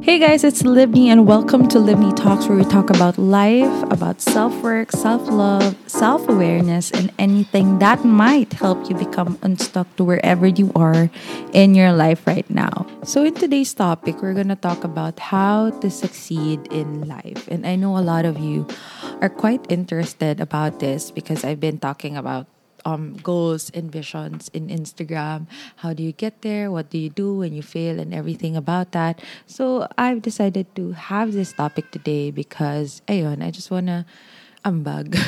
Hey guys, it's Libni, and welcome to Libni Talks, where we talk about life, about self work, self love, self awareness, and anything that might help you become unstuck to wherever you are in your life right now. So, in today's topic, we're going to talk about how to succeed in life. And I know a lot of you are quite interested about this because I've been talking about um, goals and visions in Instagram. How do you get there? What do you do when you fail and everything about that? So I've decided to have this topic today because ayun, I just wanna ambag.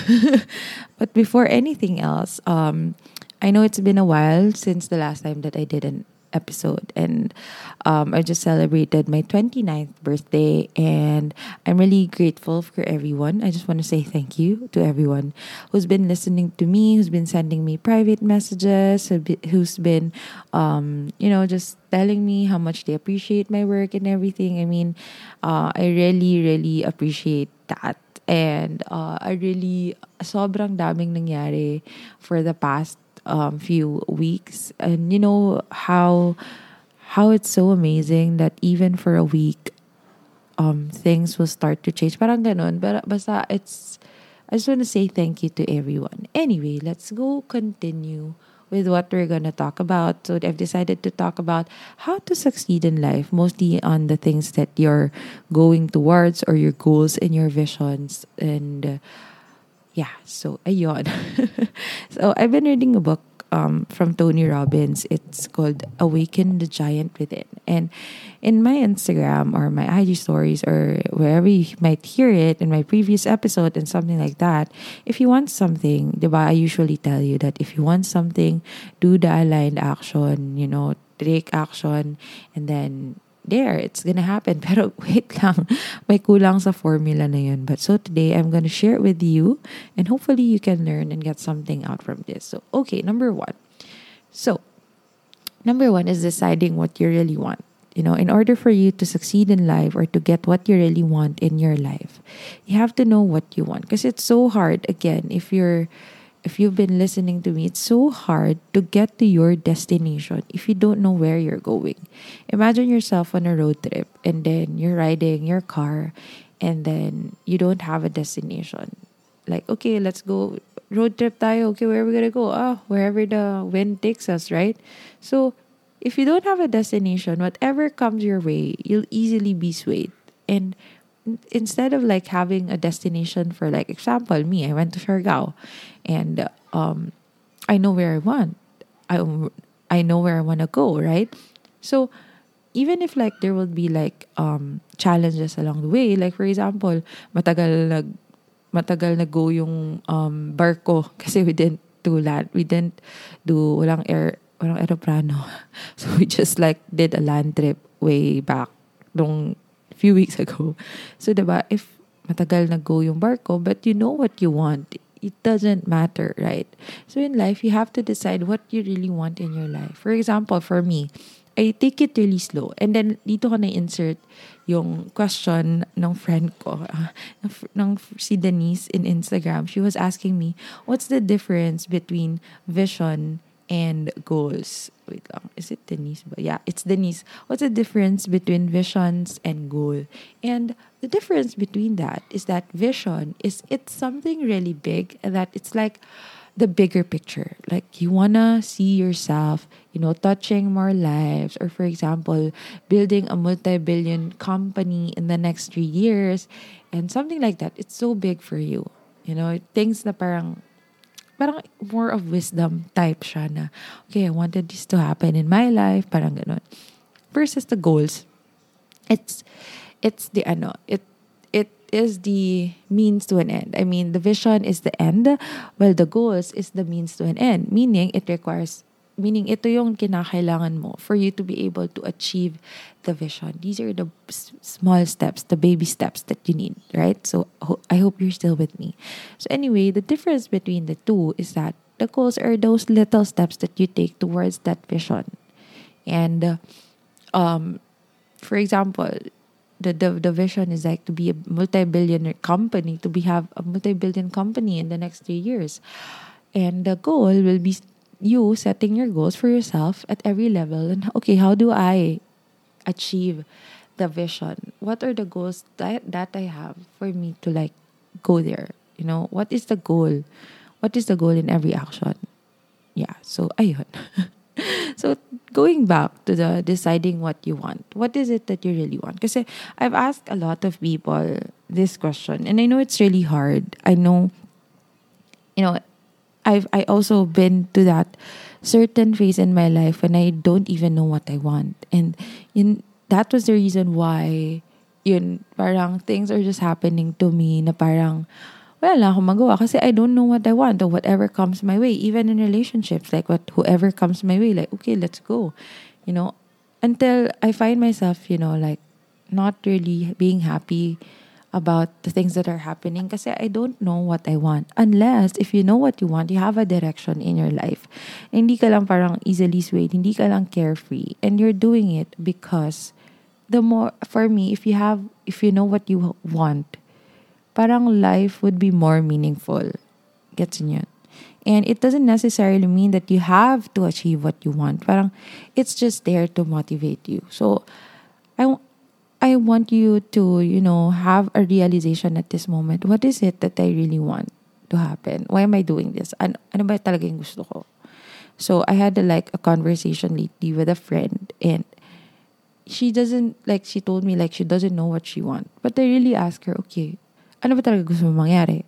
but before anything else, um, I know it's been a while since the last time that I did an episode. And um, I just celebrated my 29th birthday, and I'm really grateful for everyone. I just want to say thank you to everyone who's been listening to me, who's been sending me private messages, who's been, um, you know, just telling me how much they appreciate my work and everything. I mean, uh, I really, really appreciate that. And uh, I really, sobrang daming nangyari for the past um, few weeks, and you know how how it's so amazing that even for a week, um, things will start to change. Parang ganun. But basta it's, I just want to say thank you to everyone. Anyway, let's go continue with what we're going to talk about. So I've decided to talk about how to succeed in life, mostly on the things that you're going towards or your goals and your visions. And uh, yeah, so ayun. So I've been reading a book um, from Tony Robbins. It's called Awaken the Giant Within. And in my Instagram or my IG stories or wherever you might hear it in my previous episode and something like that, if you want something, diba, I usually tell you that if you want something, do the aligned action, you know, take action, and then there, it's gonna happen. Pero wait lang, may kulang sa formula na yun. But so today, I'm gonna share it with you and hopefully you can learn and get something out from this. So, okay, number one. So, number one is deciding what you really want. You know, in order for you to succeed in life or to get what you really want in your life, you have to know what you want. Because it's so hard, again, if you're if you've been listening to me, it's so hard to get to your destination if you don't know where you're going. Imagine yourself on a road trip and then you're riding your car and then you don't have a destination. Like, okay, let's go road trip tayo. Okay, where are we gonna go? Ah, wherever the wind takes us, right? So if you don't have a destination, whatever comes your way, you'll easily be swayed. And instead of like having a destination for like example me i went to Siargao and um i know where i want i i know where i want to go right? So even if like there will be like um challenges along the way like for example matagal nag matagal na go yung um barko kasi we didn't do land we didn't do walang air walang aeroplano. So we just like did a land trip way back nung few weeks ago. So, diba, if matagal na go yung barko, but you know what you want, it doesn't matter, right? So, in life, you have to decide what you really want in your life. For example, for me, I take it really slow. And then, dito ko na-insert yung question ng friend ko, uh, ng si Denise in Instagram. She was asking me, what's the difference between vision and goals. Wait lang. Is it Denise? But yeah, it's Denise. What's the difference between visions and goal? And the difference between that is that vision is it's something really big that it's like the bigger picture. Like you wanna see yourself, you know, touching more lives, or for example, building a multi-billion company in the next three years, and something like that. It's so big for you. You know, things na parang parang more of wisdom type siya na, okay, I wanted this to happen in my life, parang ganun. Versus the goals, it's, it's the ano, it, it is the means to an end. I mean, the vision is the end, while the goals is the means to an end. Meaning, it requires meaning ito yung kinakailangan mo for you to be able to achieve the vision. These are the small steps, the baby steps that you need, right? So I hope you're still with me. So anyway, the difference between the two is that the goals are those little steps that you take towards that vision. And um for example, the, the the vision is like to be a multi-billionaire company, to be have a multi-billion company in the next three years. And the goal will be you setting your goals for yourself at every level and okay how do i achieve the vision? What are the goals that that I have for me to like go there? You know, what is the goal? What is the goal in every action? Yeah, so ayun. so going back to the deciding what you want. What is it that you really want? Because I've asked a lot of people this question and I know it's really hard. I know you know I've I also been to that certain phase in my life when I don't even know what I want. And yun, that was the reason why yun, parang things are just happening to me na parang wala lang akong magawa kasi I don't know what I want or whatever comes my way. Even in relationships, like what whoever comes my way, like, okay, let's go. You know, until I find myself, you know, like not really being happy about the things that are happening kasi I don't know what I want. Unless, if you know what you want, you have a direction in your life. Hindi ka lang parang easily swayed, hindi ka lang carefree. And you're doing it because the more, for me, if you have, if you know what you want, parang life would be more meaningful. Gets yun? And it doesn't necessarily mean that you have to achieve what you want. Parang it's just there to motivate you. So I I want you to, you know, have a realization at this moment. What is it that I really want to happen? Why am I doing this? Ano, ano ba talaga yung gusto ko? So I had a, like a conversation lately with a friend and she doesn't like she told me like she doesn't know what she wants. But I really asked her, okay, ano ba talaga gusto mo mangyari?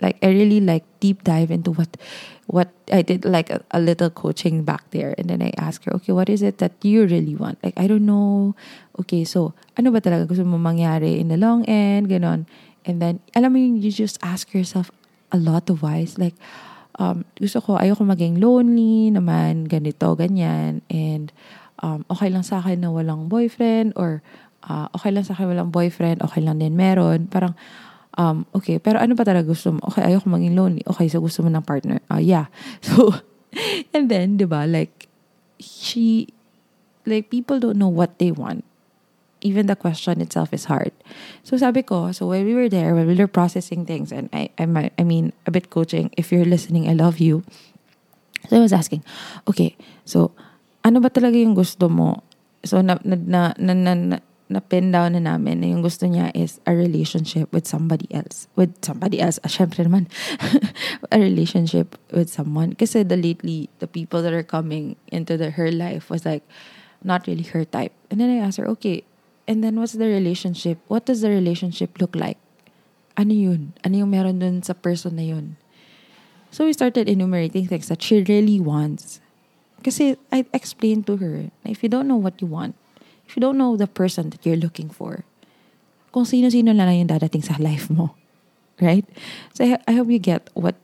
Like, I really like deep dive into what, what I did like a, a little coaching back there. And then I asked her, okay, what is it that you really want? Like, I don't know. Okay, so, ano ba talaga gusto mo mangyari in the long end? Ganon. And then, alam mo yung, you just ask yourself a lot of whys. Like, um, gusto ko, ayoko maging lonely naman, ganito, ganyan. And, um, okay lang sa akin na walang boyfriend or uh, okay lang sa akin walang boyfriend, okay lang din meron. Parang, um, okay, pero ano pa talaga gusto mo? Okay, ayoko maging lonely. Okay, so gusto mo ng partner. Uh, yeah. So, and then, di ba, like, she, like, people don't know what they want. Even the question itself is hard. So sabi ko, so when we were there, when we were processing things, and I, I, I mean, a bit coaching, if you're listening, I love you. So I was asking, okay, so, ano ba talaga yung gusto mo? So, na, na, na, na, na, na pin down na namin na yung gusto niya is a relationship with somebody else. With somebody else. Ah, syempre naman. a relationship with someone. Kasi the lately, the people that are coming into the, her life was like, not really her type. And then I asked her, okay, and then what's the relationship? What does the relationship look like? Ano yun? Ano yung meron dun sa person na yun? So we started enumerating things that she really wants. Kasi I explained to her, if you don't know what you want, if you don't know the person that you're looking for, kung sino-sino na lang yung dadating sa life mo. Right? So I, hope you get what,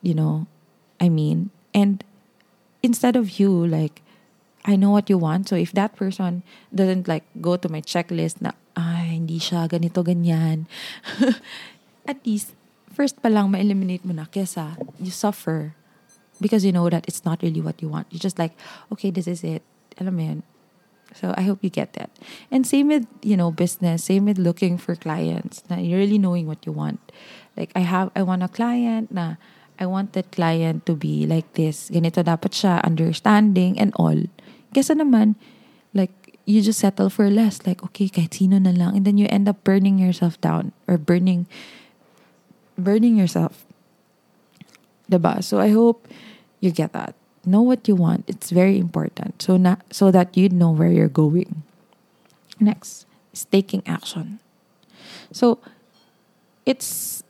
you know, I mean. And instead of you, like, I know what you want. So if that person doesn't like go to my checklist na, ay, hindi siya ganito, ganyan. at least, first pa lang ma-eliminate mo na kesa you suffer because you know that it's not really what you want. You're just like, okay, this is it. Alam mo yun, so I hope you get that. And same with, you know, business, same with looking for clients. Na you're really knowing what you want. Like I have I want a client na I want that client to be like this. Ganito dapat siya, understanding and all. Kesa naman, like, you just settle for less. Like, okay, kahit sino na lang. And then you end up burning yourself down or burning, burning yourself. Diba? So I hope you get that know what you want. It's very important. So na, so that you know where you're going. Next is taking action. So it's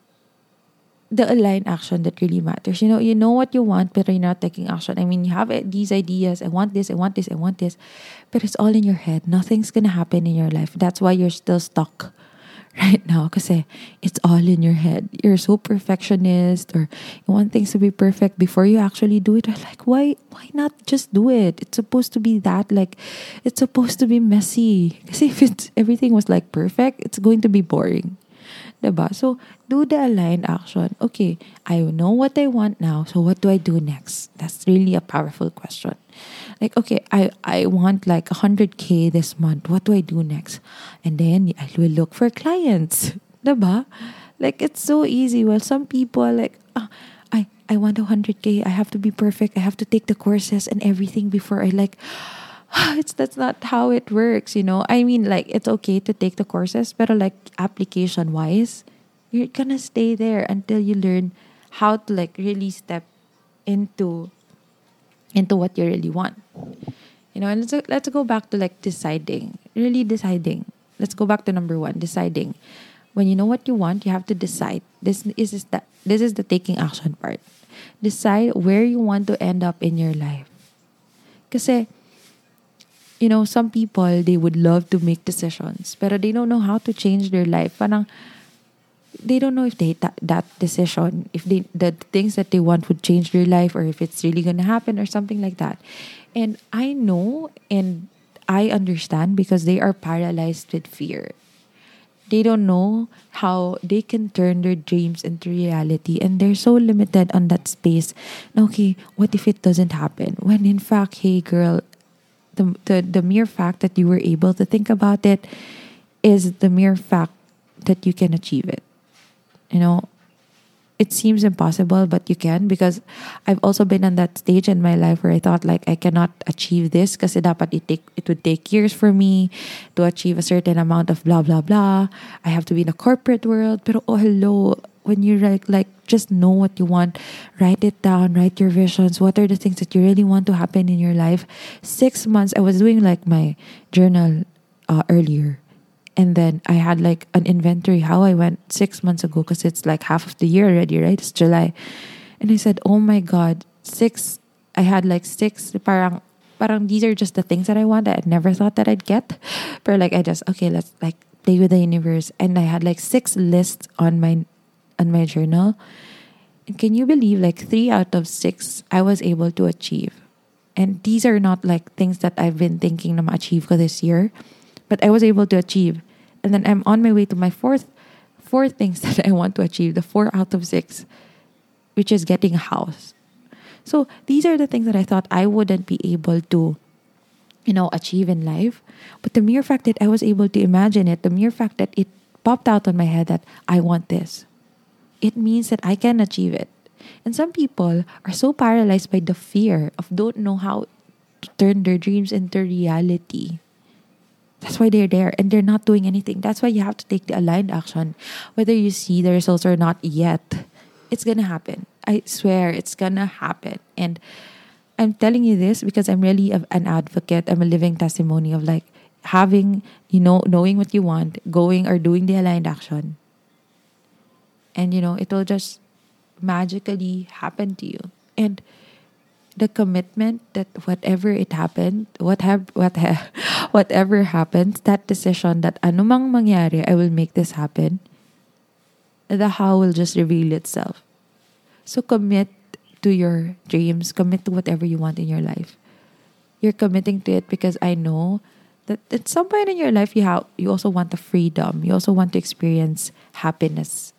the aligned action that really matters. You know, you know what you want, but you're not taking action. I mean, you have these ideas. I want this. I want this. I want this, but it's all in your head. Nothing's gonna happen in your life. That's why you're still stuck right now kasi eh, it's all in your head. You're so perfectionist or you want things to be perfect before you actually do it. like, why why not just do it? It's supposed to be that like it's supposed to be messy. Kasi if it's everything was like perfect, it's going to be boring. Diba? So, do the aligned action. Okay, I know what I want now, so what do I do next? That's really a powerful question. Like, okay, I, I want like 100K this month. What do I do next? And then I will look for clients. Diba? Like, it's so easy. Well, some people are like, ah, I, I want 100K. I have to be perfect. I have to take the courses and everything before I like it's that's not how it works, you know. I mean, like it's okay to take the courses, but like application wise, you're gonna stay there until you learn how to like really step into into what you really want. You know, and let's let's go back to like deciding, really deciding. Let's go back to number one, deciding. When you know what you want, you have to decide. This is, is the this is the taking action part. Decide where you want to end up in your life. Because you know, some people, they would love to make decisions, but they don't know how to change their life. Parang, they don't know if they ta- that decision, if they the things that they want would change their life, or if it's really gonna happen, or something like that. And I know, and I understand because they are paralyzed with fear. They don't know how they can turn their dreams into reality, and they're so limited on that space. Okay, what if it doesn't happen? When in fact, hey girl, the, the, the mere fact that you were able to think about it is the mere fact that you can achieve it. You know, it seems impossible, but you can because I've also been on that stage in my life where I thought like I cannot achieve this because it take it would take years for me to achieve a certain amount of blah blah blah. I have to be in a corporate world. But oh hello, when you like like just know what you want write it down write your visions what are the things that you really want to happen in your life. Six months i was doing like my journal uh, earlier and then i had like an inventory how i went six months ago because it's like half of the year already right? It's july. And i said oh my god six i had like six parang parang these are just the things that i want that i never thought that i'd get. But like i just okay let's like play with the universe. And i had like six lists on my on my journal. And can you believe like three out of six I was able to achieve? And these are not like things that I've been thinking to achieve for this year, but I was able to achieve. And then I'm on my way to my fourth four things that I want to achieve, the four out of six, which is getting a house. So these are the things that I thought I wouldn't be able to, you know, achieve in life. But the mere fact that I was able to imagine it, the mere fact that it popped out on my head that I want this it means that I can achieve it. And some people are so paralyzed by the fear of don't know how to turn their dreams into reality. That's why they're there and they're not doing anything. That's why you have to take the aligned action. Whether you see the results or not yet, it's gonna happen. I swear it's gonna happen. And I'm telling you this because I'm really an advocate. I'm a living testimony of like having, you know, knowing what you want, going or doing the aligned action and you know it will just magically happen to you. And the commitment that whatever it happened what have what ha- whatever happens that decision that anumang mangyari I will make this happen the how will just reveal itself. So commit to your dreams commit to whatever you want in your life. You're committing to it because I know that at some point in your life you have you also want the freedom. You also want to experience happiness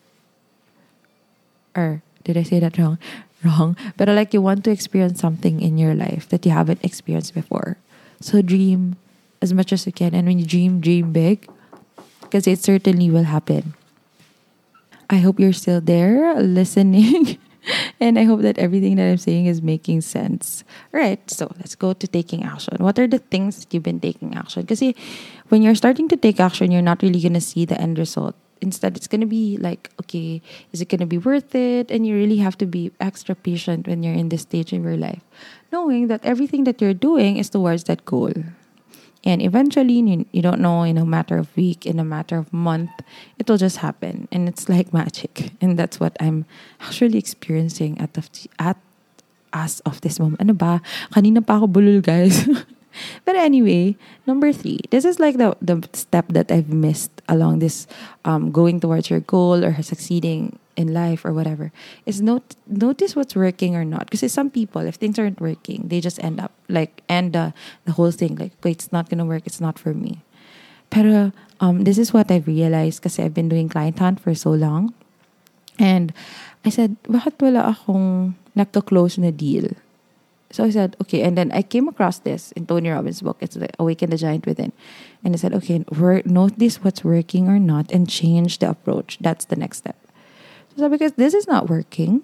or did I say that wrong? Wrong. But like you want to experience something in your life that you haven't experienced before. So dream as much as you can. And when you dream, dream big because it certainly will happen. I hope you're still there listening. and I hope that everything that I'm saying is making sense. All right, so let's go to taking action. What are the things that you've been taking action? Because when you're starting to take action, you're not really going to see the end result instead it's going to be like okay is it going to be worth it? And you really have to be extra patient when you're in this stage in your life knowing that everything that you're doing is towards that goal. And eventually you, you don't know in a matter of week in a matter of month it will just happen. And it's like magic. And that's what i'm actually experiencing at the, at as of this moment. Ano ba? Kanina pa ako bulol guys But anyway, number three, this is like the, the step that I've missed along this um, going towards your goal or succeeding in life or whatever. Is not notice what's working or not. Because some people if things aren't working they just end up like end uh, the whole thing like wait it's not gonna work. It's not for me. Pero um, this is what I've realized because I've been doing client hunt for so long. And I said bakit wala akong nagka-close na deal so I said, okay. And then I came across this in Tony Robbins' book. It's like Awaken the Giant Within. And I said, okay, notice what's working or not and change the approach. That's the next step. So because this is not working,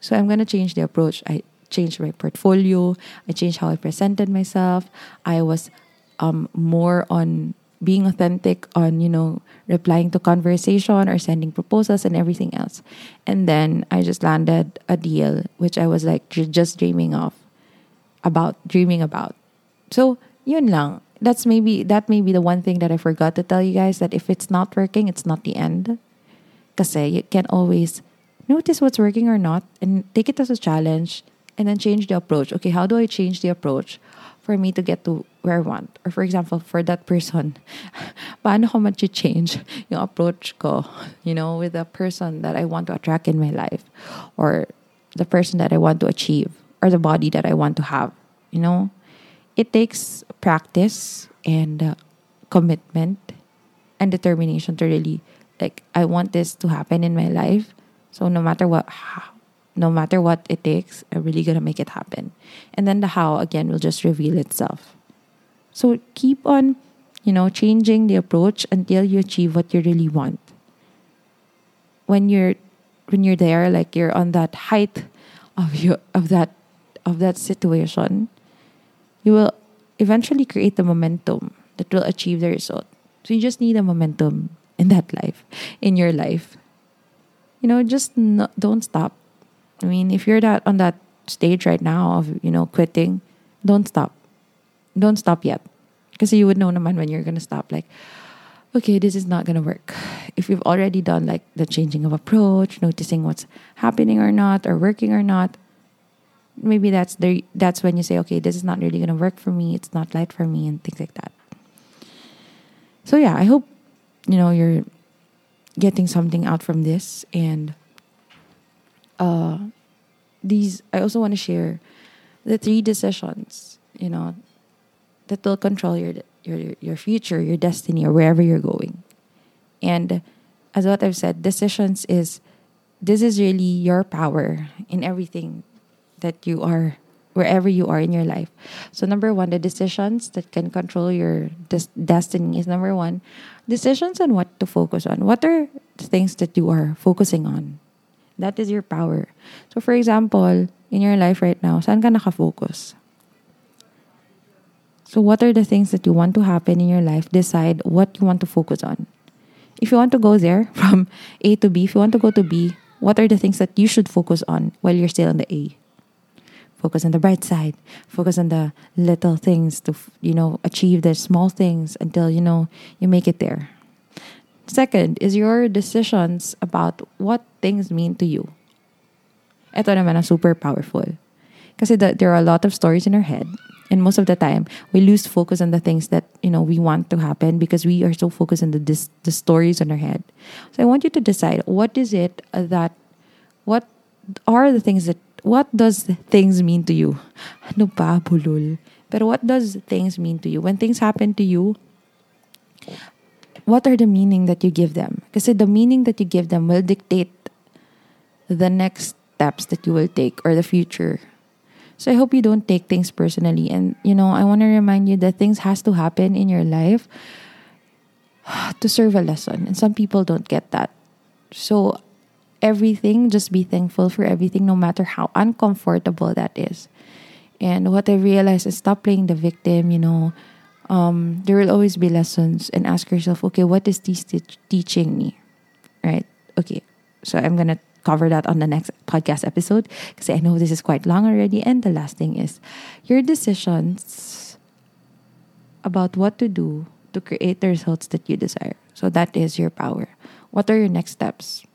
so I'm going to change the approach. I changed my portfolio. I changed how I presented myself. I was um, more on being authentic on you know replying to conversation or sending proposals and everything else and then i just landed a deal which i was like just dreaming of about dreaming about so yun lang that's maybe that may be the one thing that i forgot to tell you guys that if it's not working it's not the end Kasi you can always notice what's working or not and take it as a challenge and then change the approach. Okay, how do I change the approach for me to get to where I want? Or for example, for that person, paano ko change yung approach ko, you know, with the person that I want to attract in my life or the person that I want to achieve or the body that I want to have, you know? It takes practice and uh, commitment and determination to really like I want this to happen in my life so no matter what, no matter what it takes, I'm really gonna make it happen. And then the how again will just reveal itself. So keep on, you know, changing the approach until you achieve what you really want. When you're when you're there, like you're on that height of your of that of that situation, you will eventually create the momentum that will achieve the result. So you just need a momentum in that life, in your life you know, just no, don't stop. I mean, if you're that on that stage right now of, you know, quitting, don't stop. Don't stop yet. Because you would know naman when you're gonna stop. Like, okay, this is not gonna work. If you've already done like the changing of approach, noticing what's happening or not, or working or not, maybe that's the that's when you say, okay, this is not really gonna work for me. It's not light for me, and things like that. So yeah, I hope you know you're getting something out from this and uh these I also want to share the three decisions, you know, that will control your your your future, your destiny, or wherever you're going. And as what I've said, decisions is this is really your power in everything that you are wherever you are in your life. So number one, the decisions that can control your des- destiny is number one, decisions on what to focus on. What are the things that you are focusing on? That is your power. So for example, in your life right now, saan ka nakafocus? So what are the things that you want to happen in your life? Decide what you want to focus on. If you want to go there from A to B, if you want to go to B, what are the things that you should focus on while you're still on the A? Focus on the bright side focus on the little things to you know achieve the small things until you know you make it there. Second is your decisions about what things mean to you. Ito naman ang super powerful. Kasi the, there are a lot of stories in our head and most of the time we lose focus on the things that you know we want to happen because we are so focused on the this, the stories in our head. So i want you to decide what is it that what are the things that what does things mean to you? Ano pa, bulol? Pero what does things mean to you? When things happen to you, what are the meaning that you give them? Because the meaning that you give them will dictate the next steps that you will take or the future. So I hope you don't take things personally. And, you know, I want to remind you that things has to happen in your life to serve a lesson. And some people don't get that. So everything, just be thankful for everything, no matter how uncomfortable that is. And what I realized is stop playing the victim, you know. Um, there will always be lessons and ask yourself, okay, what is this te- teaching me? Right? Okay. So I'm going to cover that on the next podcast episode because I know this is quite long already. And the last thing is your decisions about what to do to create the results that you desire. So that is your power. What are your next steps?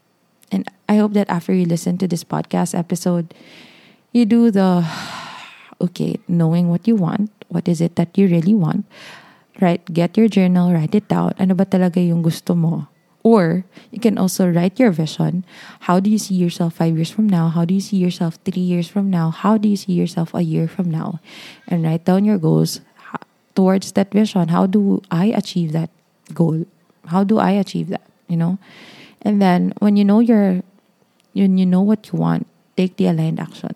And I hope that after you listen to this podcast episode, you do the okay, knowing what you want, what is it that you really want, right? Get your journal, write it down. Ano ba talaga yung gusto mo? Or you can also write your vision. How do you see yourself five years from now? How do you see yourself three years from now? How do you see yourself a year from now? And write down your goals towards that vision. How do I achieve that goal? How do I achieve that? You know? And then when you know your when you know what you want, take the aligned action.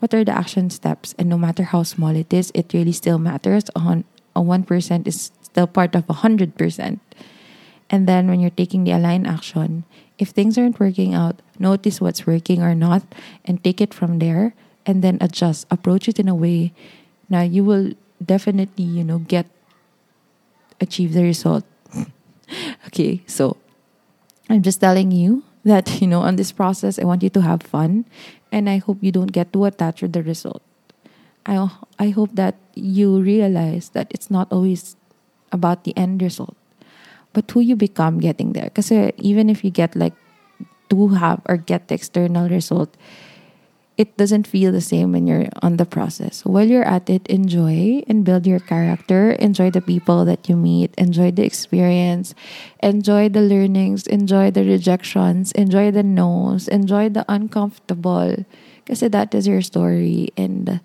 What are the action steps? And no matter how small it is, it really still matters. A one percent is still part of a hundred percent. And then when you're taking the aligned action, if things aren't working out, notice what's working or not and take it from there. and then adjust, approach it in a way now you will definitely, you know, get achieve the result. okay, so I'm just telling you that, you know, on this process, I want you to have fun and I hope you don't get too attached with the result. I, I hope that you realize that it's not always about the end result, but who you become getting there. Because uh, even if you get like to have or get the external result, it doesn't feel the same when you're on the process. While you're at it, enjoy and build your character. Enjoy the people that you meet. Enjoy the experience. Enjoy the learnings. Enjoy the rejections. Enjoy the no's. Enjoy the uncomfortable. Because that is your story. And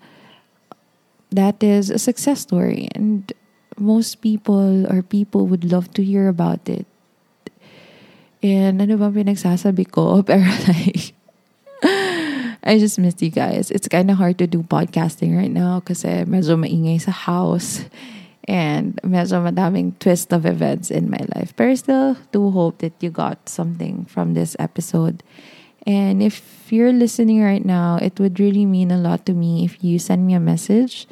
that is a success story. And most people or people would love to hear about it. And ano ba pinagsasabi ko? Pero like, I just missed you guys. It's kind of hard to do podcasting right now kasi medyo maingay sa house and medyo madaming twist of events in my life. But I still do hope that you got something from this episode. And if you're listening right now, it would really mean a lot to me if you send me a message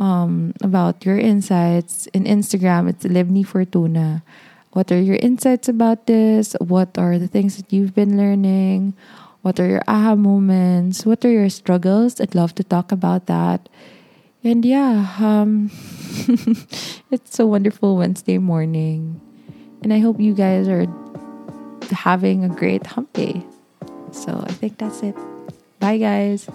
um, about your insights. In Instagram, it's Libni Fortuna. What are your insights about this? What are the things that you've been learning? What are your aha moments? What are your struggles? I'd love to talk about that. And yeah, um, it's a wonderful Wednesday morning. And I hope you guys are having a great hump day. So I think that's it. Bye, guys.